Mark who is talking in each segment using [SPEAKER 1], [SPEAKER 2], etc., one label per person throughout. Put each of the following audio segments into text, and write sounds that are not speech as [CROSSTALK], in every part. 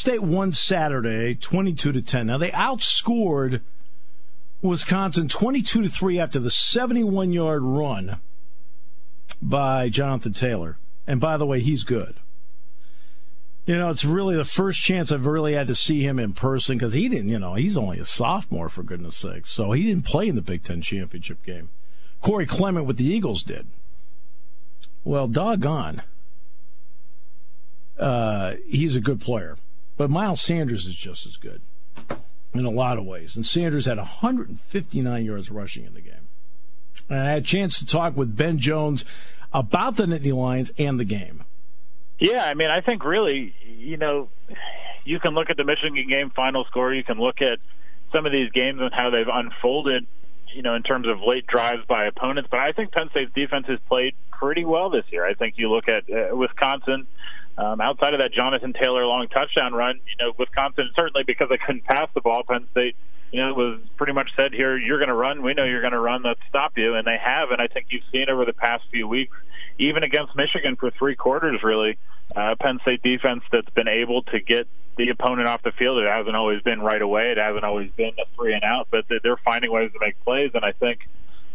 [SPEAKER 1] State won Saturday 22 to 10. Now they outscored Wisconsin 22 to 3 after the 71 yard run by Jonathan Taylor. And by the way, he's good. You know, it's really the first chance I've really had to see him in person because he didn't, you know, he's only a sophomore for goodness sake. So he didn't play in the Big Ten championship game. Corey Clement with the Eagles did. Well, doggone. Uh, he's a good player. But Miles Sanders is just as good in a lot of ways. And Sanders had 159 yards rushing in the game. And I had a chance to talk with Ben Jones about the Nittany Lions and the game.
[SPEAKER 2] Yeah, I mean, I think really, you know, you can look at the Michigan game final score. You can look at some of these games and how they've unfolded, you know, in terms of late drives by opponents. But I think Penn State's defense has played pretty well this year. I think you look at uh, Wisconsin um, outside of that Jonathan Taylor long touchdown run, you know, Wisconsin certainly because they couldn't pass the ball, Penn State, you know, was pretty much said here, you're going to run. We know you're going to run. Let's stop you, and they have. And I think you've seen over the past few weeks, even against Michigan for three quarters, really, uh, Penn State defense that's been able to get the opponent off the field. It hasn't always been right away. It hasn't always been a three and out, but they're finding ways to make plays. And I think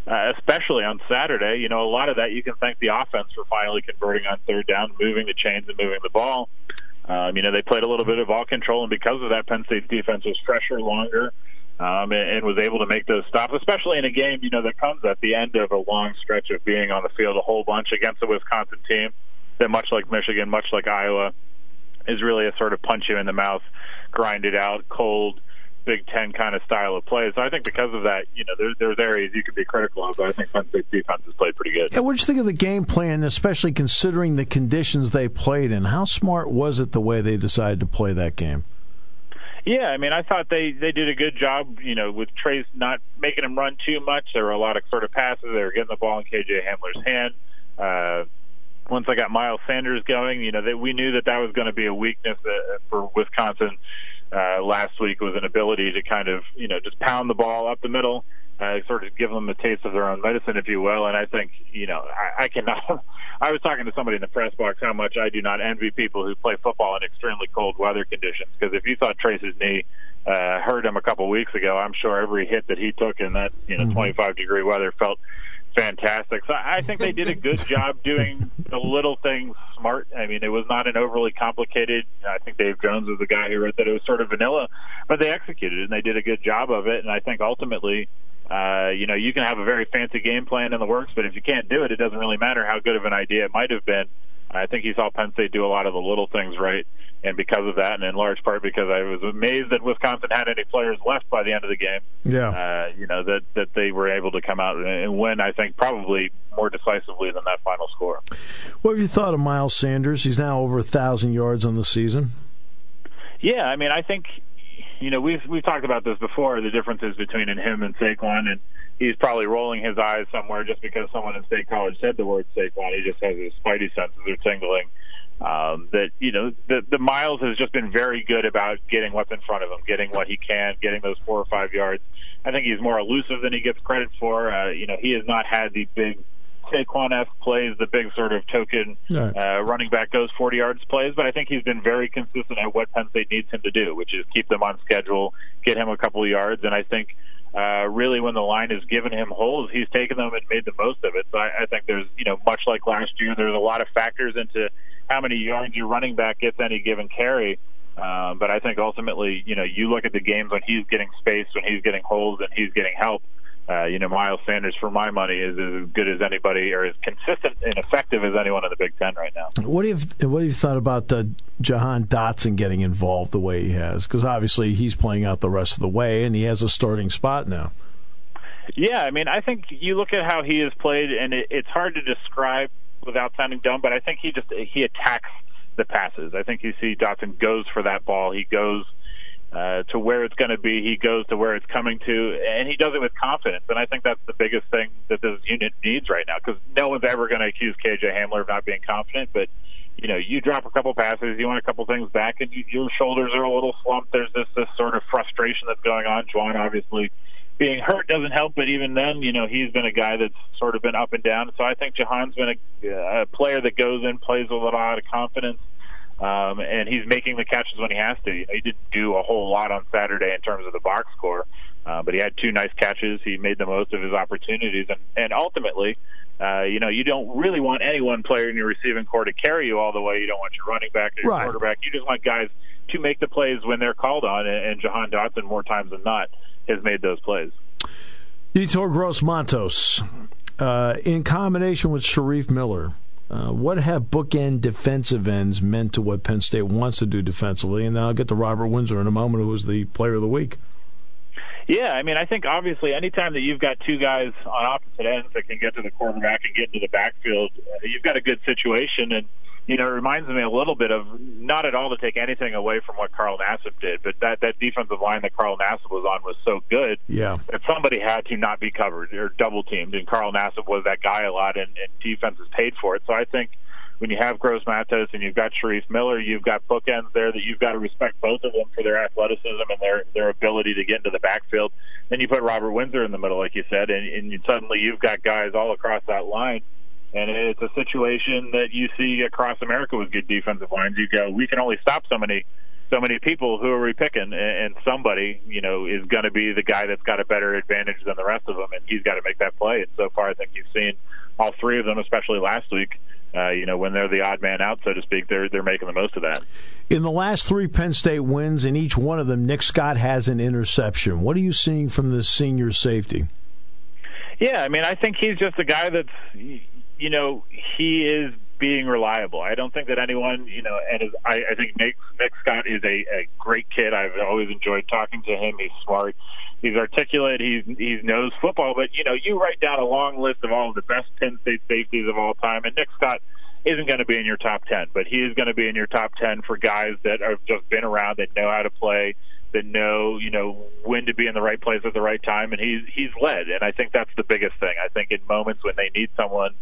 [SPEAKER 2] uh, especially on Saturday. You know, a lot of that you can thank the offense for finally converting on third down, moving the chains, and moving the ball. Um, you know, they played a little bit of ball control, and because of that, Penn State's defense was fresher, longer, um, and, and was able to make those stops, especially in a game, you know, that comes at the end of a long stretch of being on the field a whole bunch against a Wisconsin team that, much like Michigan, much like Iowa, is really a sort of punch you in the mouth, grind it out, cold, Big Ten kind of style of play. So I think because of that, you know, there's there's areas you can be critical of, but I think Penn State's defense has played pretty good.
[SPEAKER 1] Yeah, what did you think of the game plan, especially considering the conditions they played in? How smart was it the way they decided to play that game?
[SPEAKER 2] Yeah, I mean, I thought they they did a good job. You know, with Trace not making him run too much. There were a lot of sort of passes. They were getting the ball in KJ Hamler's hand. Uh, once I got Miles Sanders going, you know, that we knew that that was going to be a weakness uh, for Wisconsin uh, last week was an ability to kind of you know just pound the ball up the middle, uh, sort of give them a taste of their own medicine, if you will. And I think you know I, I cannot. [LAUGHS] I was talking to somebody in the press box how much I do not envy people who play football in extremely cold weather conditions. Because if you thought Trace's knee uh, hurt him a couple weeks ago, I'm sure every hit that he took in that you know mm-hmm. 25 degree weather felt fantastic. So I think they did a good [LAUGHS] job doing the little things smart. I mean, it was not an overly complicated. I think Dave Jones was the guy who wrote that it was sort of vanilla, but they executed it and they did a good job of it. And I think ultimately, uh, you know, you can have a very fancy game plan in the works, but if you can't do it, it doesn't really matter how good of an idea it might have been. I think he saw Penn State do a lot of the little things right, and because of that, and in large part because I was amazed that Wisconsin had any players left by the end of the game.
[SPEAKER 1] Yeah,
[SPEAKER 2] uh, you know that that they were able to come out and win. I think probably more decisively than that final score.
[SPEAKER 1] What have you thought of Miles Sanders? He's now over a thousand yards on the season.
[SPEAKER 2] Yeah, I mean, I think you know we've we've talked about this before. The differences between him and Saquon, and he's probably rolling his eyes somewhere just because someone in State College said the word Saquon. He just has his spidey senses are tingling. Um, that you know, the the Miles has just been very good about getting what's in front of him, getting what he can, getting those four or five yards. I think he's more elusive than he gets credit for. Uh, you know, he has not had the big Saquon-esque plays, the big sort of token right. uh, running back goes 40 yards plays, but I think he's been very consistent at what Penn State needs him to do, which is keep them on schedule, get him a couple of yards, and I think uh, really when the line has given him holes, he's taken them and made the most of it. So I, I think there's, you know, much like last year, there's a lot of factors into how many yards your running back gets any given carry. Um, but I think ultimately, you know, you look at the games when he's getting space, when he's getting holes, and he's getting help. Uh, you know, Miles Sanders, for my money, is as good as anybody, or as consistent and effective as anyone in the Big Ten right now.
[SPEAKER 1] What have you, What have you thought about uh, Jahan Dotson getting involved the way he has? Because obviously he's playing out the rest of the way, and he has a starting spot now.
[SPEAKER 2] Yeah, I mean, I think you look at how he has played, and it, it's hard to describe without sounding dumb, but I think he just he attacks the passes. I think you see Dotson goes for that ball. He goes uh, to where it's going to be. He goes to where it's coming to, and he does it with confidence. And I think that's the biggest thing that this unit needs right now because no one's ever going to accuse KJ Hamler of not being confident. But you know, you drop a couple passes, you want a couple things back, and you, your shoulders are a little slumped. There's this this sort of frustration that's going on. Juwan obviously being hurt doesn't help, but even then, you know, he's been a guy that's sort of been up and down. So I think Jahan's been a, a player that goes in, plays with a lot of confidence, um, and he's making the catches when he has to. You know, he didn't do a whole lot on Saturday in terms of the box score, uh, but he had two nice catches. He made the most of his opportunities, and, and ultimately, uh, you know, you don't really want any one player in your receiving core to carry you all the way. You don't want your running back or your right. quarterback. You just want guys to make the plays when they're called on, and, and Jahan Dotson more times than not has made those plays.
[SPEAKER 1] Yetur Gross Matos, uh, in combination with Shareef Miller, uh, what have bookend defensive ends meant to what Penn State wants to do defensively? And then I'll get to Robert Windsor in a moment, who was the player of the week.
[SPEAKER 2] Yeah, I mean, I think obviously anytime that you've got two guys on opposite ends that can get to the quarterback and get into the backfield, uh, you've got a good situation. And you know, it reminds me a little bit of not at all to take anything away from what Carl Nassib did, but that that defensive line that Carl Nassib was on was so good
[SPEAKER 1] yeah.
[SPEAKER 2] that somebody had to not be covered or double teamed, and Carl Nassib was that guy a lot, and, and defenses paid for it. So I think when you have Gross Matos and you've got Shareef Miller, you've got bookends there that you've got to respect both of them for their athleticism and their their ability to get into the backfield. Then you put Robert Windsor in the middle, like you said, and, and you, suddenly you've got guys all across that line and it's a situation that you see across America with good defensive lines. You go, we can only stop so many so many people. Who are we picking? And somebody you know is going to be the guy that's got a better advantage than the rest of them and he's got to make that play. And so far i think you've seen all three of them especially last week uh, you know when they're the odd man out so to speak they're they're making the most of that.
[SPEAKER 1] In the last three penn state wins in each one of them nick scott has an interception. What are you seeing from the senior safety?
[SPEAKER 2] Yeah i mean i think he's just a guy that's you know, he is being reliable. I don't think that anyone, you know, and I, I think Nick, Nick Scott is a, a great kid. I've always enjoyed talking to him. He's smart. He's articulate. He's he knows football. But you know, you write down a long list of all of the best Penn State safeties of all time, and Nick Scott isn't going to be in your top ten, but he is going to be in your top ten for guys that have just been around, that know how to play, that know you know when to be in the right place at the right time, and he's he's led, and I think that's the biggest thing. I think in moments when they need someone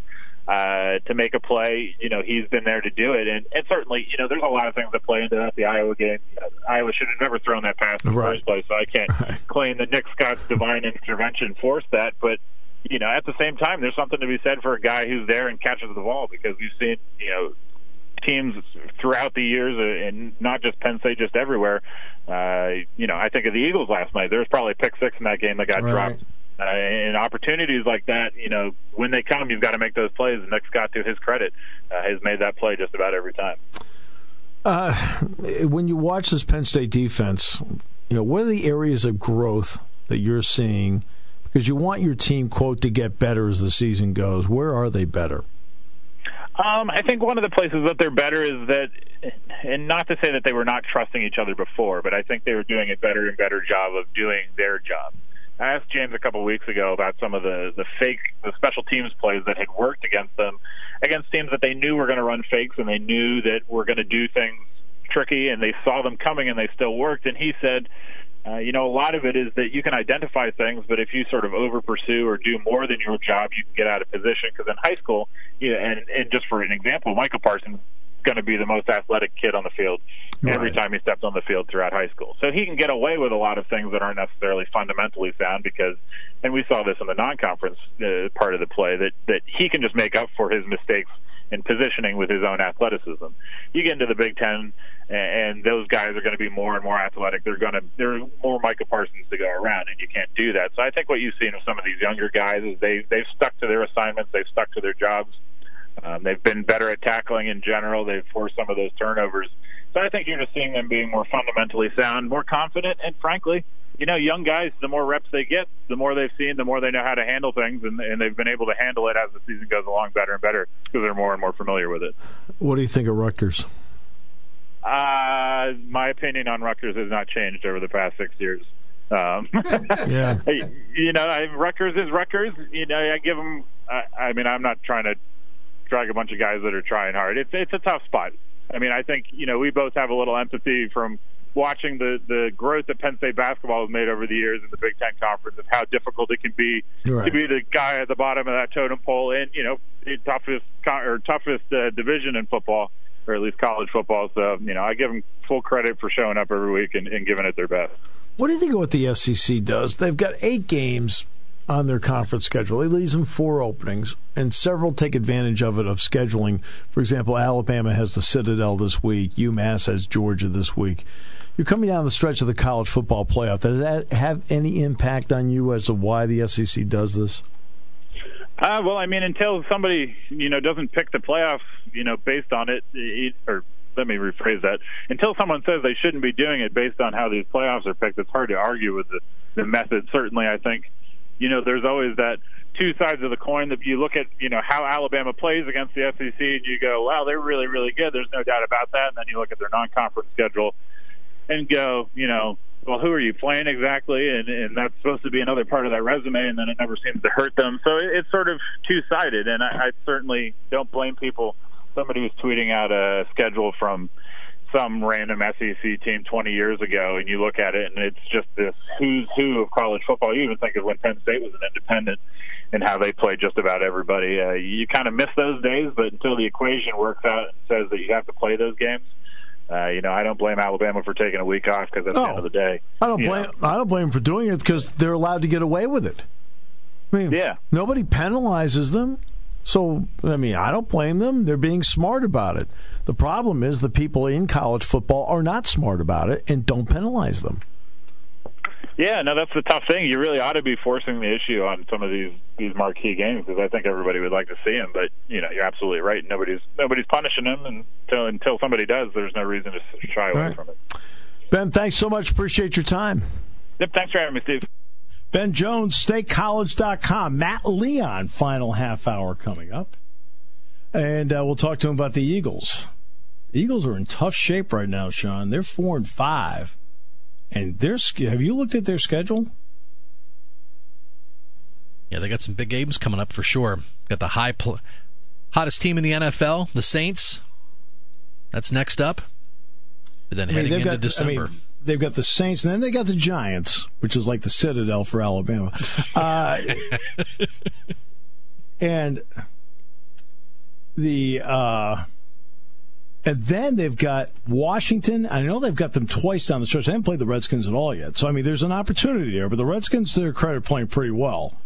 [SPEAKER 2] uh, to make a play. You know, he's been there to do it, and, and certainly, you know, there's a lot of things that play into that. The Iowa game, uh, Iowa should have never thrown that pass in the right. first place, so I can't [LAUGHS] right. claim that Nick Scott's divine intervention forced that. But you know, at the same time, there's something to be said for a guy who's there and catches the ball because we've seen, you know, teams throughout the years, uh, and not just Penn State, just everywhere. Uh, you know, I think of the Eagles last night. There was probably a pick six in that game that got right. dropped uh, and opportunities like that, you know, when they come, you've got to make those plays. And Nick Scott, to his credit, uh, has made that play just about every time.
[SPEAKER 1] Uh, when you watch this Penn State defense, you know, what are the areas of growth that you're seeing? Because you want your team, quote, to get better as the season goes. Where are they better?
[SPEAKER 2] Um, I think one of the places that they're better is that, and not to say that they were not trusting each other before, but I think they were doing a better and better job of doing their job. I asked James a couple of weeks ago about some of the the fake the special teams plays that had worked against them against teams that they knew were going to run fakes and they knew that were going to do things tricky and they saw them coming and they still worked and he said uh, you know, a lot of it is that you can identify things, but if you sort of over pursue or do more than your job, you can get out of position. Because in high school, you know, and, and just for an example, Micah Parsons going to be the most athletic kid on the field right. every time he steps on the field throughout high school. So he can get away with a lot of things that aren't necessarily fundamentally sound because, and we saw this in the non-conference uh, part of the play that that he can just make up for his mistakes and positioning with his own athleticism. You get into the Big Ten, and those guys are going to be more and more athletic. They're going to there's more Micah Parsons to go around, and you can't do that. So I think what you've seen with some of these younger guys is they they've stuck to their assignments, they've stuck to their jobs. Um, they've been better at tackling in general. They've forced some of those turnovers. So I think you're just seeing them being more fundamentally sound, more confident, and frankly, you know, young guys, the more reps they get, the more they've seen, the more they know how to handle things, and, and they've been able to handle it as the season goes along better and better because they're more and more familiar with it.
[SPEAKER 1] What do you think of Rutgers?
[SPEAKER 2] Uh, my opinion on Rutgers has not changed over the past six years. Um, [LAUGHS] yeah. [LAUGHS] You know, I, Rutgers is Rutgers. You know, I give them. I, I mean, I'm not trying to drag a bunch of guys that are trying hard. It's it's a tough spot. I mean, I think you know we both have a little empathy from watching the the growth that Penn State basketball has made over the years in the Big Ten Conference of how difficult it can be right. to be the guy at the bottom of that totem pole and you know the toughest or toughest uh, division in football or at least college football. So you know I give them full credit for showing up every week and, and giving it their best.
[SPEAKER 1] What do you think of what the SEC does? They've got eight games on their conference schedule. It leaves them four openings, and several take advantage of it of scheduling. For example, Alabama has the Citadel this week. UMass has Georgia this week. You're coming down the stretch of the college football playoff. Does that have any impact on you as to why the SEC does this?
[SPEAKER 2] Uh, well, I mean, until somebody you know doesn't pick the playoff, you know, based on it, it or let me rephrase that. Until someone says they shouldn't be doing it based on how these playoffs are picked, it's hard to argue with the, the method. Certainly, I think you know, there's always that two sides of the coin that you look at, you know, how Alabama plays against the SEC and you go, wow, they're really, really good. There's no doubt about that. And then you look at their non-conference schedule and go, you know, well, who are you playing exactly? And, and that's supposed to be another part of that resume, and then it never seems to hurt them. So it's sort of two-sided, and I, I certainly don't blame people. Somebody was tweeting out a schedule from – some random SEC team 20 years ago, and you look at it, and it's just this who's who of college football. You even think of when Penn State was an independent and how they played just about everybody. Uh, you kind of miss those days, but until the equation works out and says that you have to play those games, uh, you know, I don't blame Alabama for taking a week off because at the end of the day,
[SPEAKER 1] I don't blame know. I don't blame them for doing it because they're allowed to get away with it. I mean, yeah, nobody penalizes them. So, I mean, I don't blame them. They're being smart about it. The problem is the people in college football are not smart about it and don't penalize them.
[SPEAKER 2] Yeah, no, that's the tough thing. You really ought to be forcing the issue on some of these these marquee games because I think everybody would like to see them. But you know, you're absolutely right. Nobody's nobody's punishing them until until somebody does. There's no reason to shy away right. from it.
[SPEAKER 1] Ben, thanks so much. Appreciate your time.
[SPEAKER 2] Yep, thanks for having me, Steve.
[SPEAKER 1] Ben Jones, statecollege.com. Matt Leon, final half hour coming up. And uh, we'll talk to him about the Eagles. The Eagles are in tough shape right now, Sean. They're four and five. And they're, have you looked at their schedule?
[SPEAKER 3] Yeah, they got some big games coming up for sure. Got the high pl- hottest team in the NFL, the Saints. That's next up. But then I mean, heading into got, December. I mean,
[SPEAKER 1] they've got the Saints, and then they got the Giants, which is like the Citadel for Alabama. [LAUGHS] Uh, and the uh, and then they've got Washington. I know they've got them twice down the stretch. They haven't played the Redskins at all yet. So I mean, there's an opportunity there. But the Redskins, to their credit, playing pretty well.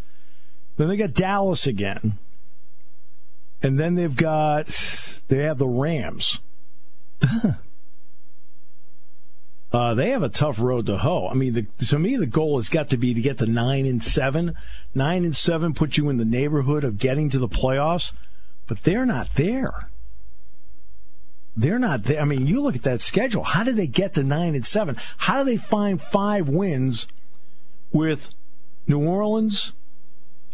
[SPEAKER 1] Then they got Dallas again, and then they've got they have the Rams. [LAUGHS] Uh, they have a tough road to hoe. I mean, the, to me, the goal has got to be to get to nine and seven. Nine and seven puts you in the neighborhood of getting to the playoffs, but they're not there. They're not there. I mean, you look at that schedule. How did they get to nine and seven? How do they find five wins with New Orleans?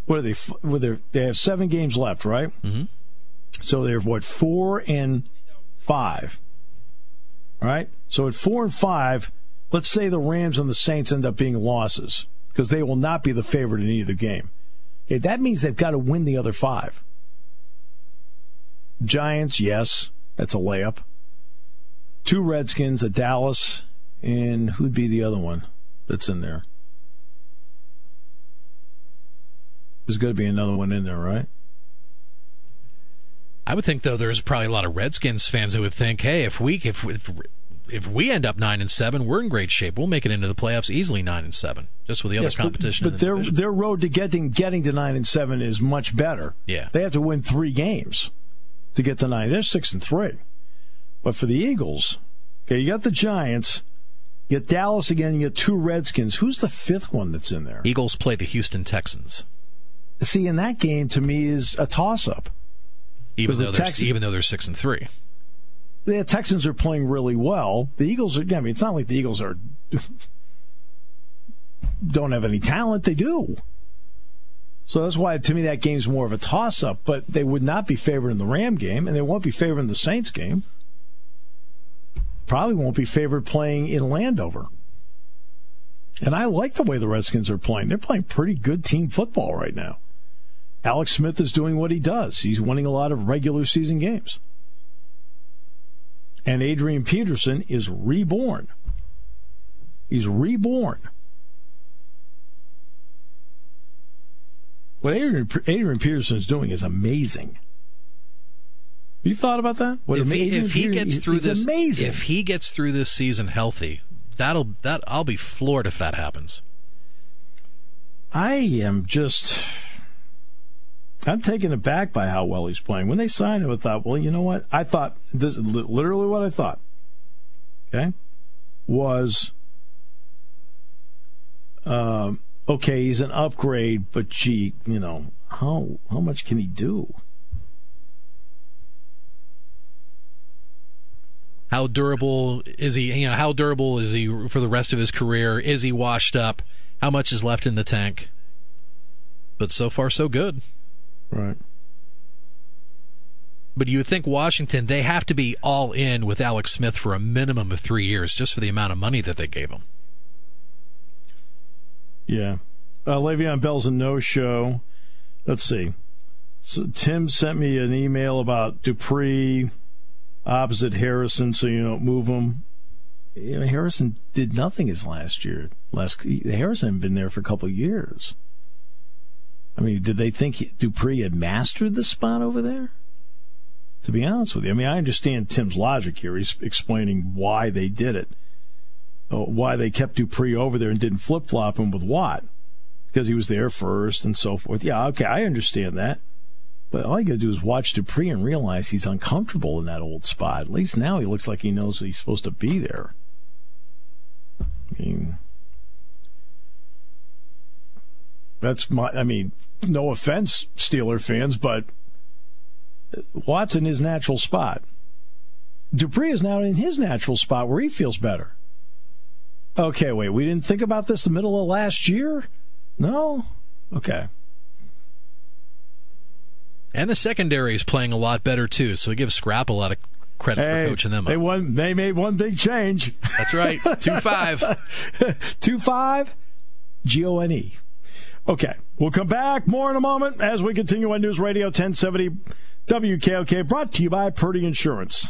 [SPEAKER 1] What are they? What they have seven games left, right? Mm-hmm. So they're what four and five. All right. So at four and five, let's say the Rams and the Saints end up being losses because they will not be the favorite in either game. Okay, that means they've got to win the other five. Giants, yes, that's a layup. Two Redskins, a Dallas, and who'd be the other one that's in there? There's got to be another one in there, right?
[SPEAKER 3] I would think though there's probably a lot of Redskins fans that would think, hey, if we if if, if we end up nine and seven, we're in great shape. We'll make it into the playoffs easily nine and seven, just with the yes, other competition.
[SPEAKER 1] But, but
[SPEAKER 3] the
[SPEAKER 1] their
[SPEAKER 3] division.
[SPEAKER 1] their road to getting getting to nine and seven is much better.
[SPEAKER 3] Yeah,
[SPEAKER 1] they have to win three games. to get to nine. They're six and three. But for the Eagles, okay, you got the Giants, you get Dallas again, you get two Redskins. Who's the fifth one that's in there?
[SPEAKER 3] Eagles play the Houston Texans.
[SPEAKER 1] See, in that game to me is a toss up.
[SPEAKER 3] Even though the Tex- even though they're six and three.
[SPEAKER 1] The Texans are playing really well. The Eagles are I mean, it's not like the Eagles are don't have any talent. They do. So that's why, to me, that game's more of a toss up. But they would not be favored in the Ram game, and they won't be favored in the Saints game. Probably won't be favored playing in Landover. And I like the way the Redskins are playing. They're playing pretty good team football right now. Alex Smith is doing what he does. He's winning a lot of regular season games. And Adrian Peterson is reborn. He's reborn. What Adrian, Adrian Peterson is doing is amazing. You thought about that?
[SPEAKER 3] What if he, if he gets through this, amazing. if he gets through this season healthy, that'll that I'll be floored if that happens.
[SPEAKER 1] I am just. I'm taken aback by how well he's playing. When they signed him, I thought, well, you know what? I thought this is literally what I thought. Okay, was um, okay, he's an upgrade, but gee, you know, how how much can he do?
[SPEAKER 3] How durable is he? You know, how durable is he for the rest of his career? Is he washed up? How much is left in the tank? But so far, so good.
[SPEAKER 1] Right.
[SPEAKER 3] But you would think Washington, they have to be all in with Alex Smith for a minimum of three years just for the amount of money that they gave him.
[SPEAKER 1] Yeah. Uh, Le'Veon Bell's a no show. Let's see. So Tim sent me an email about Dupree opposite Harrison, so you don't move him. You know, Harrison did nothing his last year. Last Harrison had been there for a couple of years. I mean, did they think Dupree had mastered the spot over there? To be honest with you, I mean, I understand Tim's logic here. He's explaining why they did it. Uh, why they kept Dupree over there and didn't flip flop him with Watt because he was there first and so forth. Yeah, okay, I understand that. But all you got to do is watch Dupree and realize he's uncomfortable in that old spot. At least now he looks like he knows he's supposed to be there. I mean, that's my. I mean, no offense, Steeler fans, but Watt's in his natural spot. Dupree is now in his natural spot where he feels better. Okay, wait. We didn't think about this the middle of last year? No? Okay.
[SPEAKER 3] And the secondary is playing a lot better too, so we give Scrap a lot of credit hey, for coaching them.
[SPEAKER 1] They won. They made one big change.
[SPEAKER 3] That's right. [LAUGHS] Two five.
[SPEAKER 1] Two five. G O N E. Okay, we'll come back more in a moment as we continue on News Radio 1070 WKOK, brought to you by Purdy Insurance.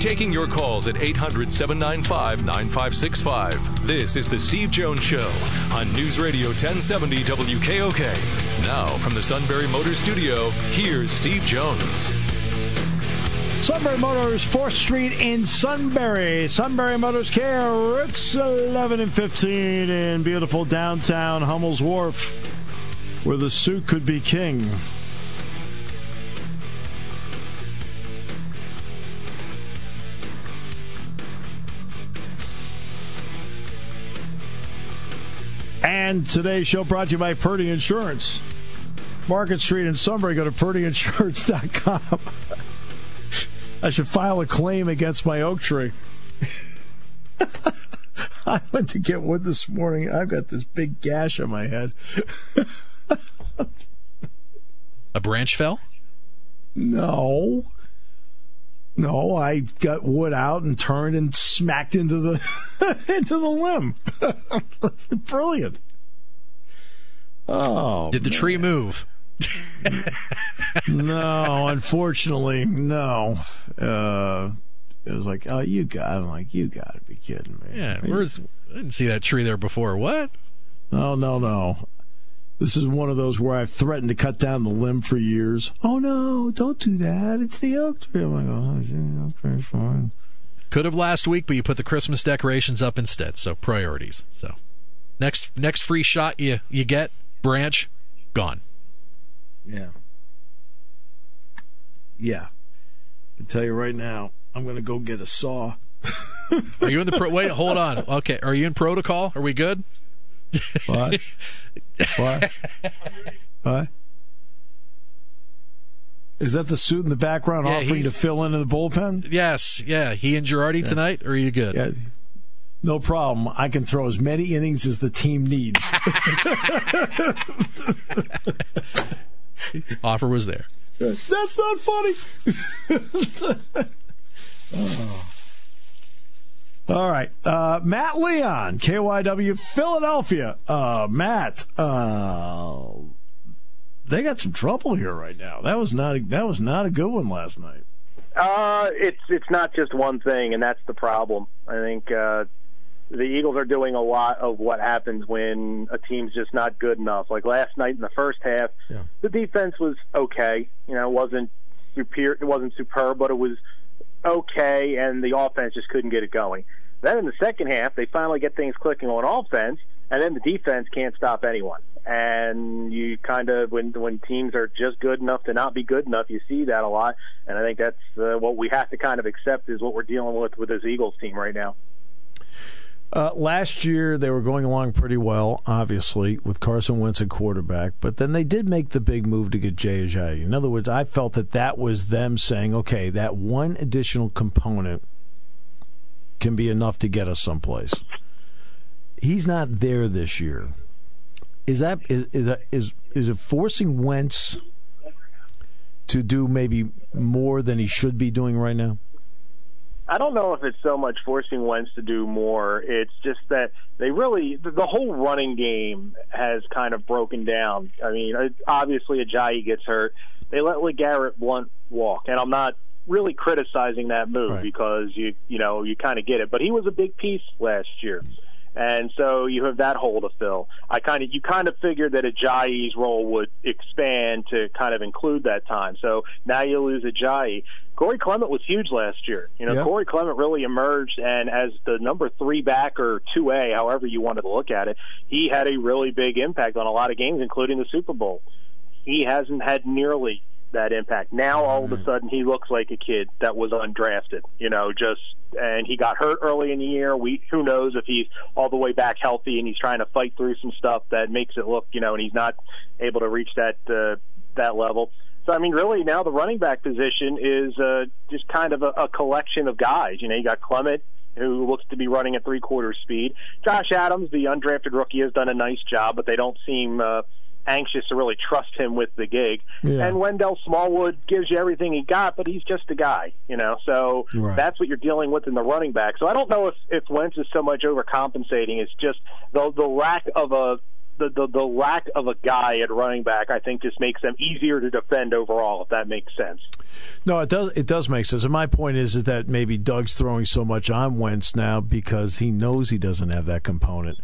[SPEAKER 4] Taking your calls at 800 795 9565. This is The Steve Jones Show on News Radio 1070 WKOK. Now, from the Sunbury Motors Studio, here's Steve Jones.
[SPEAKER 1] Sunbury Motors, 4th Street in Sunbury. Sunbury Motors Care, Routes 11 and 15 in beautiful downtown Hummel's Wharf, where the suit could be king. And today's show brought to you by Purdy Insurance. Market Street in Sunbury. Go to purdyinsurance.com. I should file a claim against my oak tree. [LAUGHS] I went to get wood this morning. I've got this big gash on my head. [LAUGHS]
[SPEAKER 3] a branch fell?
[SPEAKER 1] No. No, I got wood out and turned and smacked into the [LAUGHS] into the limb. [LAUGHS] Brilliant. Oh.
[SPEAKER 3] Did the man. tree move? [LAUGHS]
[SPEAKER 1] no, unfortunately, no. Uh, it was like, oh, you got. I'm like, you got to be kidding me.
[SPEAKER 3] Yeah, where's? I didn't see that tree there before. What?
[SPEAKER 1] No, no, no. This is one of those where I've threatened to cut down the limb for years. Oh no, don't do that. It's the oak tree. I'm like, oh, okay, fine.
[SPEAKER 3] Could have last week, but you put the Christmas decorations up instead. So priorities. So next next free shot you you get branch gone.
[SPEAKER 1] Yeah. Yeah. I tell you right now, I'm going to go get a saw.
[SPEAKER 3] Are you in the pro? Wait, hold on. Okay, are you in protocol? Are we good?
[SPEAKER 1] What? [LAUGHS] what? What? Is that the suit in the background yeah, offering to fill in in the bullpen?
[SPEAKER 3] Yes, yeah. He and Girardi yeah. tonight, or are you good?
[SPEAKER 1] Yeah. No problem. I can throw as many innings as the team needs. [LAUGHS]
[SPEAKER 3] Offer was there.
[SPEAKER 1] That's not funny. [LAUGHS] oh. All right. Uh, Matt Leon, KYW Philadelphia. Uh, Matt, uh, they got some trouble here right now. That was not a, that was not a good one last night.
[SPEAKER 5] Uh, it's it's not just one thing, and that's the problem. I think uh, the Eagles are doing a lot of what happens when a team's just not good enough. Like last night in the first half, yeah. the defense was okay. You know, it wasn't super, it wasn't superb, but it was okay, and the offense just couldn't get it going. Then in the second half, they finally get things clicking on offense, and then the defense can't stop anyone. And you kind of when when teams are just good enough to not be good enough, you see that a lot. And I think that's uh, what we have to kind of accept is what we're dealing with with this Eagles team right now.
[SPEAKER 1] Uh, last year, they were going along pretty well, obviously, with Carson Wentz at quarterback, but then they did make the big move to get Jay Ajayi. In other words, I felt that that was them saying, okay, that one additional component can be enough to get us someplace. He's not there this year. Is that is is that, is, is it forcing Wentz to do maybe more than he should be doing right now?
[SPEAKER 5] I don't know if it's so much forcing Wentz to do more. It's just that they really the whole running game has kind of broken down. I mean, obviously Ajayi gets hurt. They let LeGarrette Blunt walk, and I'm not really criticizing that move right. because you you know you kind of get it. But he was a big piece last year, and so you have that hole to fill. I kind of you kind of figured that Ajayi's role would expand to kind of include that time. So now you lose Ajayi. Corey Clement was huge last year. You know, yep. Corey Clement really emerged, and as the number three back or two A, however you wanted to look at it, he had a really big impact on a lot of games, including the Super Bowl. He hasn't had nearly that impact. Now all of a mm-hmm. sudden he looks like a kid that was undrafted, you know, just and he got hurt early in the year. We who knows if he's all the way back healthy and he's trying to fight through some stuff that makes it look, you know, and he's not able to reach that uh, that level. So I mean, really now the running back position is uh, just kind of a, a collection of guys. You know, you got Clement who looks to be running at three quarters speed. Josh Adams, the undrafted rookie, has done a nice job, but they don't seem uh, anxious to really trust him with the gig. Yeah. And Wendell Smallwood gives you everything he got, but he's just a guy, you know. So right. that's what you're dealing with in the running back. So I don't know if if Wentz is so much overcompensating. It's just the the lack of a the, the, the lack of a guy at running back, I think, just makes them easier to defend overall. If that makes sense.
[SPEAKER 1] No, it does. It does make sense. And my point is, is that maybe Doug's throwing so much on Wentz now because he knows he doesn't have that component.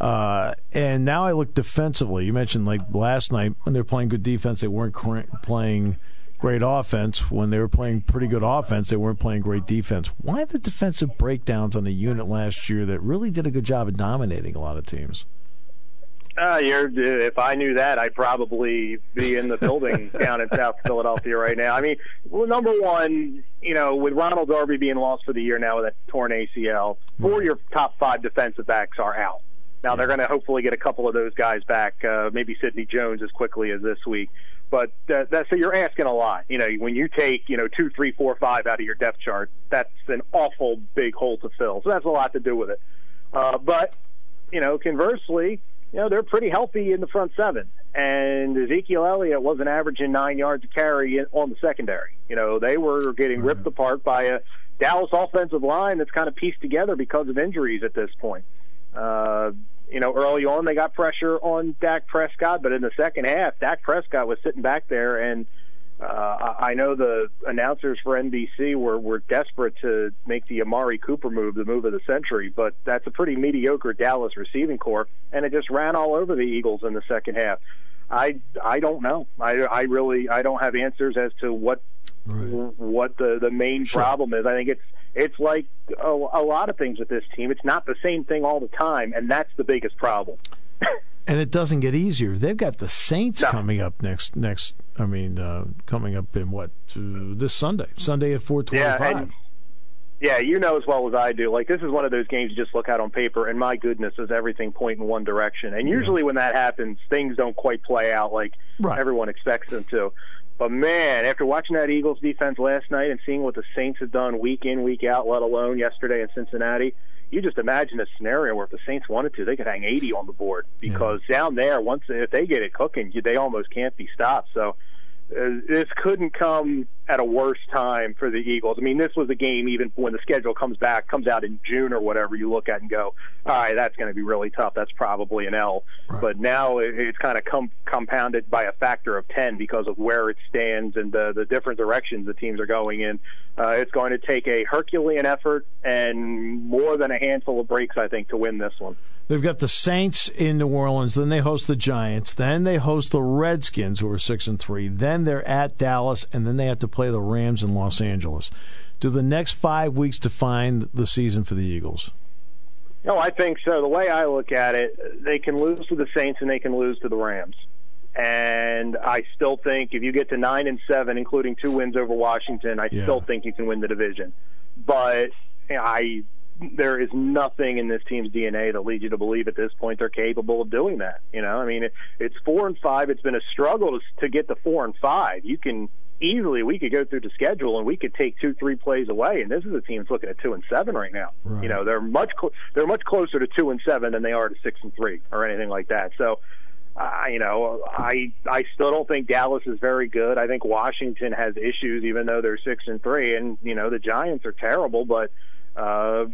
[SPEAKER 1] Uh, and now I look defensively. You mentioned like last night when they were playing good defense, they weren't playing great offense. When they were playing pretty good offense, they weren't playing great defense. Why the defensive breakdowns on the unit last year that really did a good job of dominating a lot of teams?
[SPEAKER 5] Uh, you're, if I knew that, I'd probably be in the building [LAUGHS] down in South Philadelphia right now. I mean, well, number one, you know, with Ronald Darby being lost for the year now with a torn ACL, four of your top five defensive backs are out. Now they're going to hopefully get a couple of those guys back, uh, maybe Sidney Jones as quickly as this week. But that, that so you're asking a lot. You know, when you take you know two, three, four, five out of your depth chart, that's an awful big hole to fill. So that's a lot to do with it. Uh, but you know, conversely, you know they're pretty healthy in the front seven, and Ezekiel Elliott wasn't averaging nine yards a carry on the secondary. You know, they were getting ripped apart by a Dallas offensive line that's kind of pieced together because of injuries at this point. Uh, you know, early on they got pressure on Dak Prescott, but in the second half, Dak Prescott was sitting back there, and uh, I know the announcers for NBC were were desperate to make the Amari Cooper move, the move of the century, but that's a pretty mediocre Dallas receiving corps, and it just ran all over the Eagles in the second half. I I don't know. I I really I don't have answers as to what right. what the the main sure. problem is. I think it's it's like a, a lot of things with this team. It's not the same thing all the time, and that's the biggest problem. [LAUGHS]
[SPEAKER 1] and it doesn't get easier. They've got the Saints no. coming up next. Next, I mean, uh, coming up in what uh, this Sunday? Sunday at four twenty-five.
[SPEAKER 5] Yeah, yeah, you know as well as I do. Like this is one of those games you just look at on paper, and my goodness, is everything point in one direction. And usually yeah. when that happens, things don't quite play out like right. everyone expects them to. But man, after watching that Eagles defense last night and seeing what the Saints have done week in, week out, let alone yesterday in Cincinnati, you just imagine a scenario where if the Saints wanted to, they could hang 80 on the board because yeah. down there, once if they get it cooking, they almost can't be stopped. So this couldn't come at a worse time for the Eagles. I mean, this was a game even when the schedule comes back, comes out in June or whatever, you look at and go, all right, that's going to be really tough. That's probably an L. Right. But now it's kind of com- compounded by a factor of 10 because of where it stands and the, the different directions the teams are going in. Uh, it's going to take a Herculean effort and more than a handful of breaks, I think, to win this one.
[SPEAKER 1] They've got the Saints in New Orleans, then they host the Giants, then they host the Redskins, who are six and three. Then they're at Dallas, and then they have to play the Rams in Los Angeles. Do the next five weeks define the season for the Eagles?
[SPEAKER 5] No, I think so. The way I look at it, they can lose to the Saints and they can lose to the Rams. And I still think if you get to nine and seven, including two wins over Washington, I yeah. still think you can win the division. But I there is nothing in this team's DNA that leads you to believe at this point they're capable of doing that. You know, I mean, it, it's four and five. It's been a struggle to, to get to four and five. You can easily we could go through the schedule and we could take two, three plays away. And this is a team that's looking at two and seven right now. Right. You know, they're much cl- they're much closer to two and seven than they are to six and three or anything like that. So. Uh, you know, I I still don't think Dallas is very good. I think Washington has issues, even though they're six and three, and you know the Giants are terrible. But uh,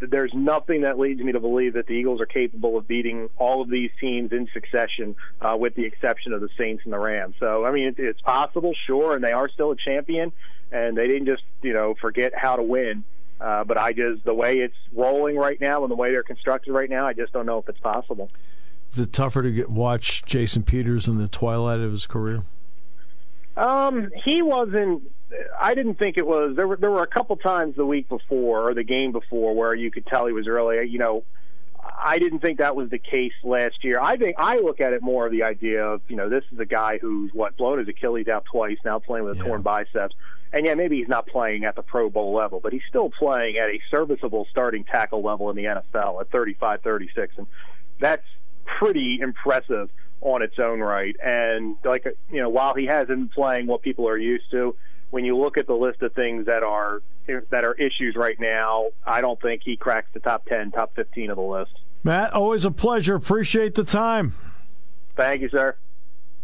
[SPEAKER 5] there's nothing that leads me to believe that the Eagles are capable of beating all of these teams in succession, uh, with the exception of the Saints and the Rams. So, I mean, it, it's possible, sure, and they are still a champion, and they didn't just, you know, forget how to win. Uh, but I just, the way it's rolling right now and the way they're constructed right now, I just don't know if it's possible.
[SPEAKER 1] Is it tougher to get, watch Jason Peters in the twilight of his career?
[SPEAKER 5] Um, he wasn't I didn't think it was. There were there were a couple times the week before or the game before where you could tell he was really. You know, I didn't think that was the case last year. I think I look at it more of the idea of you know this is a guy who's what blown his Achilles out twice, now playing with a yeah. torn biceps, and yeah, maybe he's not playing at the Pro Bowl level, but he's still playing at a serviceable starting tackle level in the NFL at 35, 36, and that's pretty impressive on its own right. And like you know, while he hasn't been playing what people are used to when you look at the list of things that are that are issues right now, I don't think he cracks the top 10, top 15 of the list.
[SPEAKER 1] Matt, always a pleasure. Appreciate the time.
[SPEAKER 5] Thank you, sir.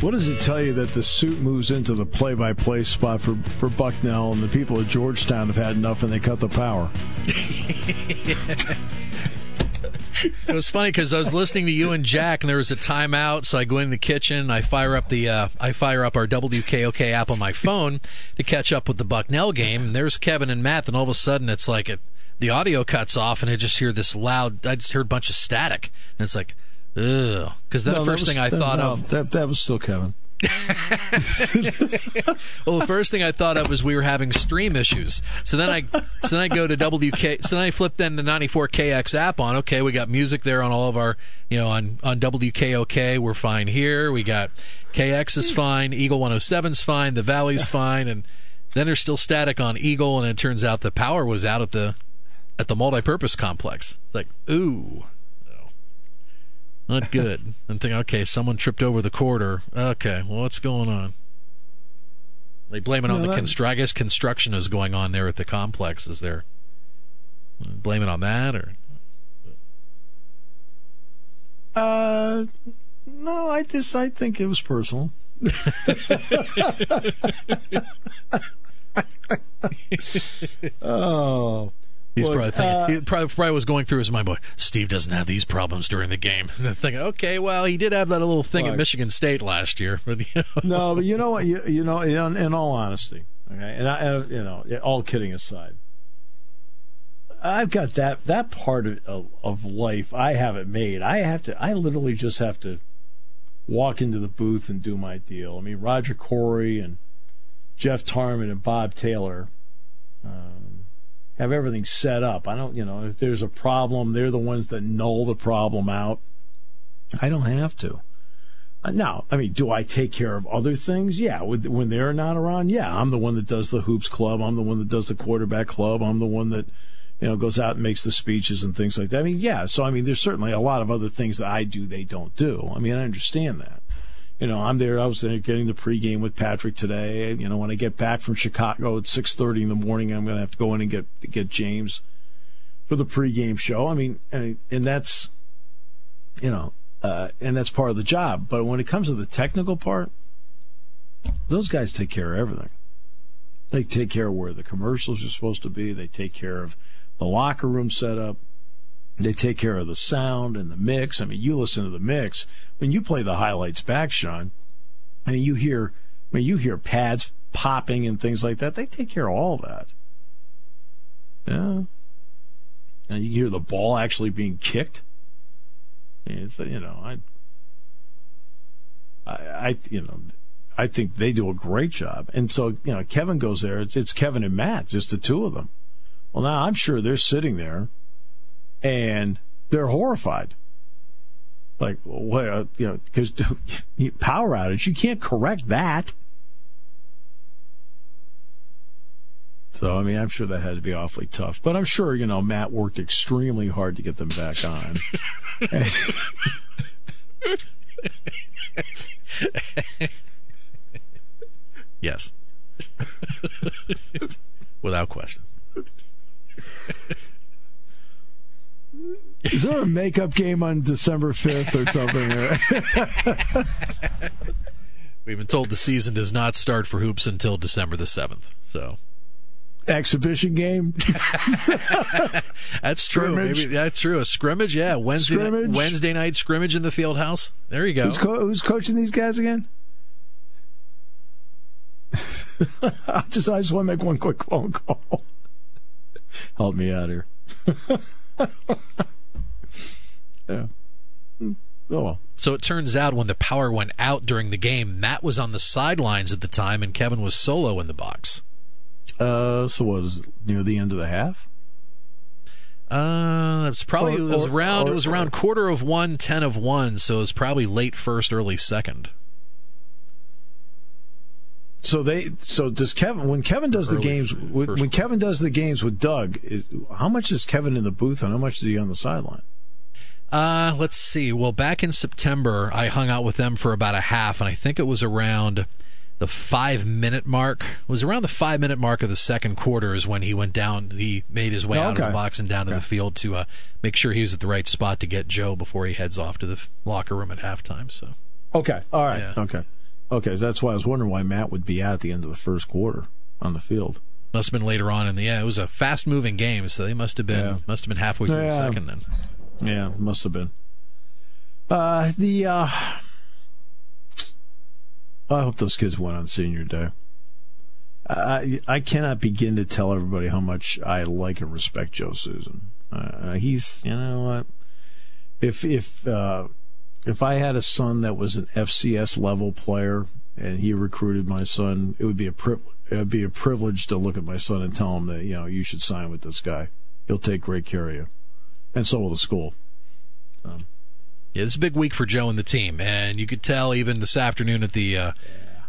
[SPEAKER 1] What does it tell you that the suit moves into the play-by-play spot for, for Bucknell and the people of Georgetown have had enough and they cut the power?
[SPEAKER 3] it was funny because I was listening to you and Jack, and there was a timeout. So I go in the kitchen, I fire up the uh, I fire up our WKOK app on my phone to catch up with the Bucknell game, and there's Kevin and Matt. And all of a sudden, it's like it, the audio cuts off, and I just hear this loud. I just heard a bunch of static, and it's like, ugh. Because the no, first was, thing I thought no, of
[SPEAKER 1] that that was still Kevin. [LAUGHS] [LAUGHS]
[SPEAKER 3] well, the first thing I thought of was we were having stream issues. So then I, so then I go to WK. So then I flip then the 94KX app on. Okay, we got music there on all of our, you know, on on WKOK. We're fine here. We got KX is fine. Eagle 107's fine. The Valley's [LAUGHS] fine. And then there's still static on Eagle, and it turns out the power was out at the at the multi-purpose complex. It's like, ooh. Not good. I'm thinking, okay, someone tripped over the corridor. Okay, well, what's going on? They blame it on the. I guess construction is going on there at the complex. Is there? Blame it on that or?
[SPEAKER 1] Uh, no. I just I think it was personal. [LAUGHS] [LAUGHS] oh,
[SPEAKER 3] He's probably thinking, uh, he probably, probably, was going through his mind, boy, Steve doesn't have these problems during the game. [LAUGHS] And thinking, okay, well, he did have that little thing at Michigan State last year. [LAUGHS] But,
[SPEAKER 1] you know. No, but you know what? You, you know, in, in, all honesty, okay, and I, you know, all kidding aside, I've got that that part of, of life. I have it made. I have to. I literally just have to walk into the booth and do my deal. I mean, Roger Corey and Jeff Tarman and Bob Taylor. Um, have everything set up. I don't, you know, if there's a problem, they're the ones that null the problem out. I don't have to. Uh, now, I mean, do I take care of other things? Yeah, when they're not around, yeah, I'm the one that does the hoops club. I'm the one that does the quarterback club. I'm the one that, you know, goes out and makes the speeches and things like that. I mean, yeah. So, I mean, there's certainly a lot of other things that I do they don't do. I mean, I understand that you know, I'm there. I was there getting the pregame with Patrick today. You know, when I get back from Chicago at 6:30 in the morning, I'm going to have to go in and get get James for the pregame show. I mean, and, and that's you know, uh, and that's part of the job. But when it comes to the technical part, those guys take care of everything. They take care of where the commercials are supposed to be. They take care of the locker room setup. They take care of the sound and the mix. I mean, you listen to the mix when you play the highlights back, Sean. I mean, you hear, I mean, you hear pads popping and things like that. They take care of all that. Yeah. And you hear the ball actually being kicked. It's you know I, I, I you know I think they do a great job. And so you know Kevin goes there. It's it's Kevin and Matt, just the two of them. Well, now I'm sure they're sitting there and they're horrified. Like, well, uh, you know, because [LAUGHS] power outage, you can't correct that. So, I mean, I'm sure that had to be awfully tough. But I'm sure, you know, Matt worked extremely hard to get them back on. [LAUGHS]
[SPEAKER 3] yes. [LAUGHS] Without question.
[SPEAKER 1] Is there a makeup game on December 5th or something? [LAUGHS]
[SPEAKER 3] We've been told the season does not start for hoops until December the 7th. So
[SPEAKER 1] exhibition game. [LAUGHS]
[SPEAKER 3] that's true. Scrimmage. Maybe that's true. A scrimmage, yeah. Wednesday scrimmage. Wednesday night scrimmage in the field house. There you go.
[SPEAKER 1] Who's, co- who's coaching these guys again? [LAUGHS] I just I just want to make one quick phone call. Help me out here. Yeah.
[SPEAKER 3] Hmm. Oh well. So it turns out when the power went out during the game, Matt was on the sidelines at the time and Kevin was solo in the box.
[SPEAKER 1] Uh, so was near the end of the half?
[SPEAKER 3] Uh, it's probably or, it was around or, it was around quarter of one, ten of one, so it's probably late first, early second.
[SPEAKER 1] So they so does Kevin when Kevin does the games when, when Kevin does the games with Doug is how much is Kevin in the booth and how much is he on the sideline?
[SPEAKER 3] Uh, let's see. Well, back in September, I hung out with them for about a half, and I think it was around the five minute mark. It was around the five minute mark of the second quarter is when he went down. He made his way oh, out of the box and down okay. to the field to uh, make sure he was at the right spot to get Joe before he heads off to the locker room at halftime. So.
[SPEAKER 1] Okay. All right. Yeah. Okay. Okay, that's why I was wondering why Matt would be out at the end of the first quarter on the field.
[SPEAKER 3] Must have been later on in the yeah. It was a fast moving game, so they must have been yeah. must have been halfway through yeah. the second then.
[SPEAKER 1] Yeah, must have been. Uh, the uh, I hope those kids went on senior day. I I cannot begin to tell everybody how much I like and respect Joe Susan. Uh, he's you know what if if uh, if I had a son that was an FCS level player and he recruited my son, it would be a pri- it would be a privilege to look at my son and tell him that you know you should sign with this guy. He'll take great care of you, and so will the school.
[SPEAKER 3] Um, yeah, it's a big week for Joe and the team, and you could tell even this afternoon at the uh,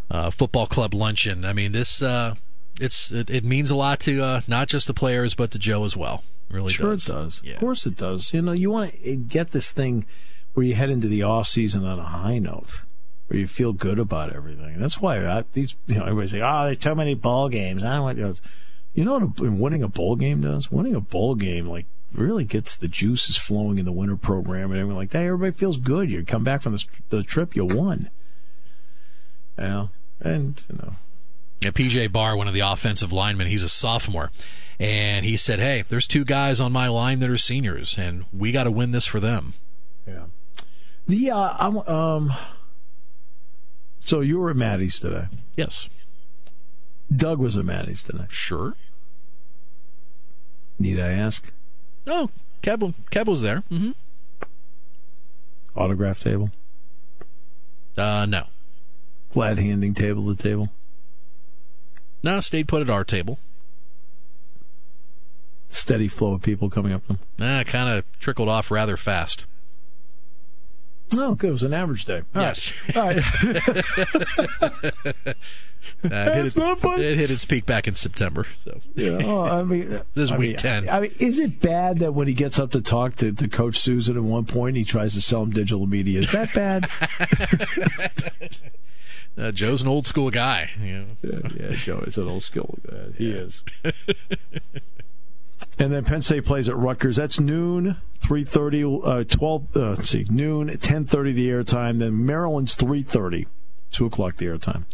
[SPEAKER 3] uh, football club luncheon. I mean, this uh, it's it, it, means a lot to uh, not just the players but to Joe as well. It really
[SPEAKER 1] sure
[SPEAKER 3] does.
[SPEAKER 1] it does.
[SPEAKER 3] Yeah.
[SPEAKER 1] Of course it does. You know, you want to get this thing where you head into the off season on a high note, where you feel good about everything. That's why I, these you know everybody say, "Oh, there's too many ball games." I don't want you. You know what winning a bowl game does? Winning a bowl game like really gets the juices flowing in the winter program and everything like that. Everybody feels good. You come back from the, the trip, you won. Yeah, and you know.
[SPEAKER 3] Yeah, PJ Barr, one of the offensive linemen, he's a sophomore, and he said, "Hey, there's two guys on my line that are seniors, and we got to win this for them."
[SPEAKER 1] Yeah. The uh, I'm, um. So you were at Maddie's today.
[SPEAKER 3] Yes.
[SPEAKER 1] Doug was at Maddie's today.
[SPEAKER 3] Sure.
[SPEAKER 1] Need I ask?
[SPEAKER 3] Oh, Kev, Kev was there. Mm-hmm.
[SPEAKER 1] Autograph table?
[SPEAKER 3] Uh, no.
[SPEAKER 1] Glad handing table to table?
[SPEAKER 3] No, stayed put at our table.
[SPEAKER 1] Steady flow of people coming up to them.
[SPEAKER 3] Nah, kind of trickled off rather fast.
[SPEAKER 1] Oh, good. It was an average day.
[SPEAKER 3] All yes.
[SPEAKER 1] Right. All
[SPEAKER 3] right. [LAUGHS] [LAUGHS] Uh, it, hit its, it, hit its, peak back in September. So
[SPEAKER 1] yeah, oh, I mean, [LAUGHS]
[SPEAKER 3] this is
[SPEAKER 1] I
[SPEAKER 3] week
[SPEAKER 1] mean,
[SPEAKER 3] ten.
[SPEAKER 1] I mean, is it bad that when he gets up to talk to, to Coach Susan at one point, he tries to sell him digital media? Is that bad? [LAUGHS]
[SPEAKER 3] uh, Joe's an old school guy.
[SPEAKER 1] Yeah, yeah, Joe is an old school guy. He yeah. is. [LAUGHS] and then Penn State plays at Rutgers. That's noon, three thirty, uh, twelve. Uh, let's see, noon, ten thirty the airtime. Then Maryland's 3.30, 2 o'clock the airtime.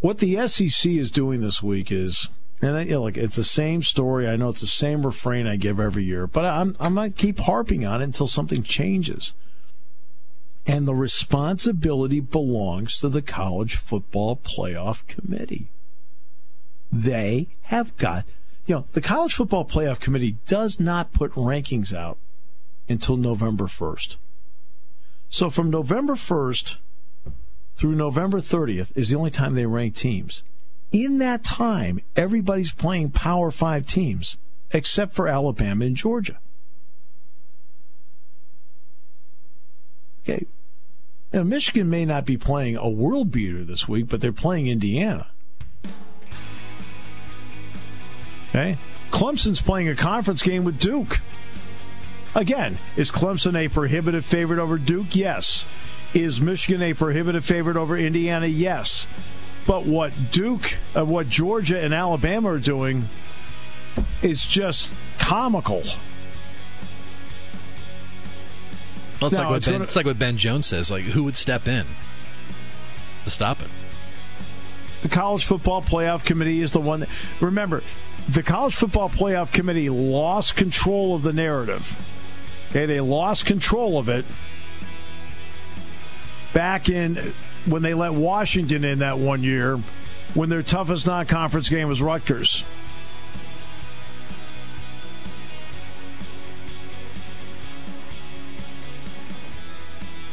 [SPEAKER 1] What the SEC is doing this week is, and I, you know, like it's the same story. I know it's the same refrain I give every year, but I'm I'm gonna keep harping on it until something changes. And the responsibility belongs to the college football playoff committee. They have got, you know, the college football playoff committee does not put rankings out until November 1st. So from November 1st through November 30th is the only time they rank teams. In that time, everybody's playing Power 5 teams except for Alabama and Georgia. Okay. Now, Michigan may not be playing a world beater this week, but they're playing Indiana. Okay. Clemson's playing a conference game with Duke. Again, is Clemson a prohibitive favorite over Duke? Yes. Is Michigan a prohibitive favorite over Indiana? Yes. But what Duke, uh, what Georgia and Alabama are doing is just comical.
[SPEAKER 3] Well, it's, like what ben, it's like what Ben Jones says. Like, who would step in to stop it?
[SPEAKER 1] The College Football Playoff Committee is the one that. Remember, the College Football Playoff Committee lost control of the narrative. Okay, they lost control of it back in when they let Washington in that one year when their toughest non conference game was Rutgers.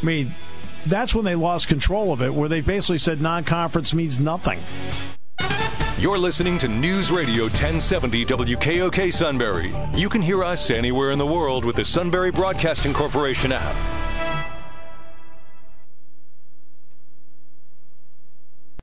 [SPEAKER 1] I mean, that's when they lost control of it, where they basically said non conference means nothing.
[SPEAKER 4] You're listening to News Radio 1070 WKOK Sunbury. You can hear us anywhere in the world with the Sunbury Broadcasting Corporation app.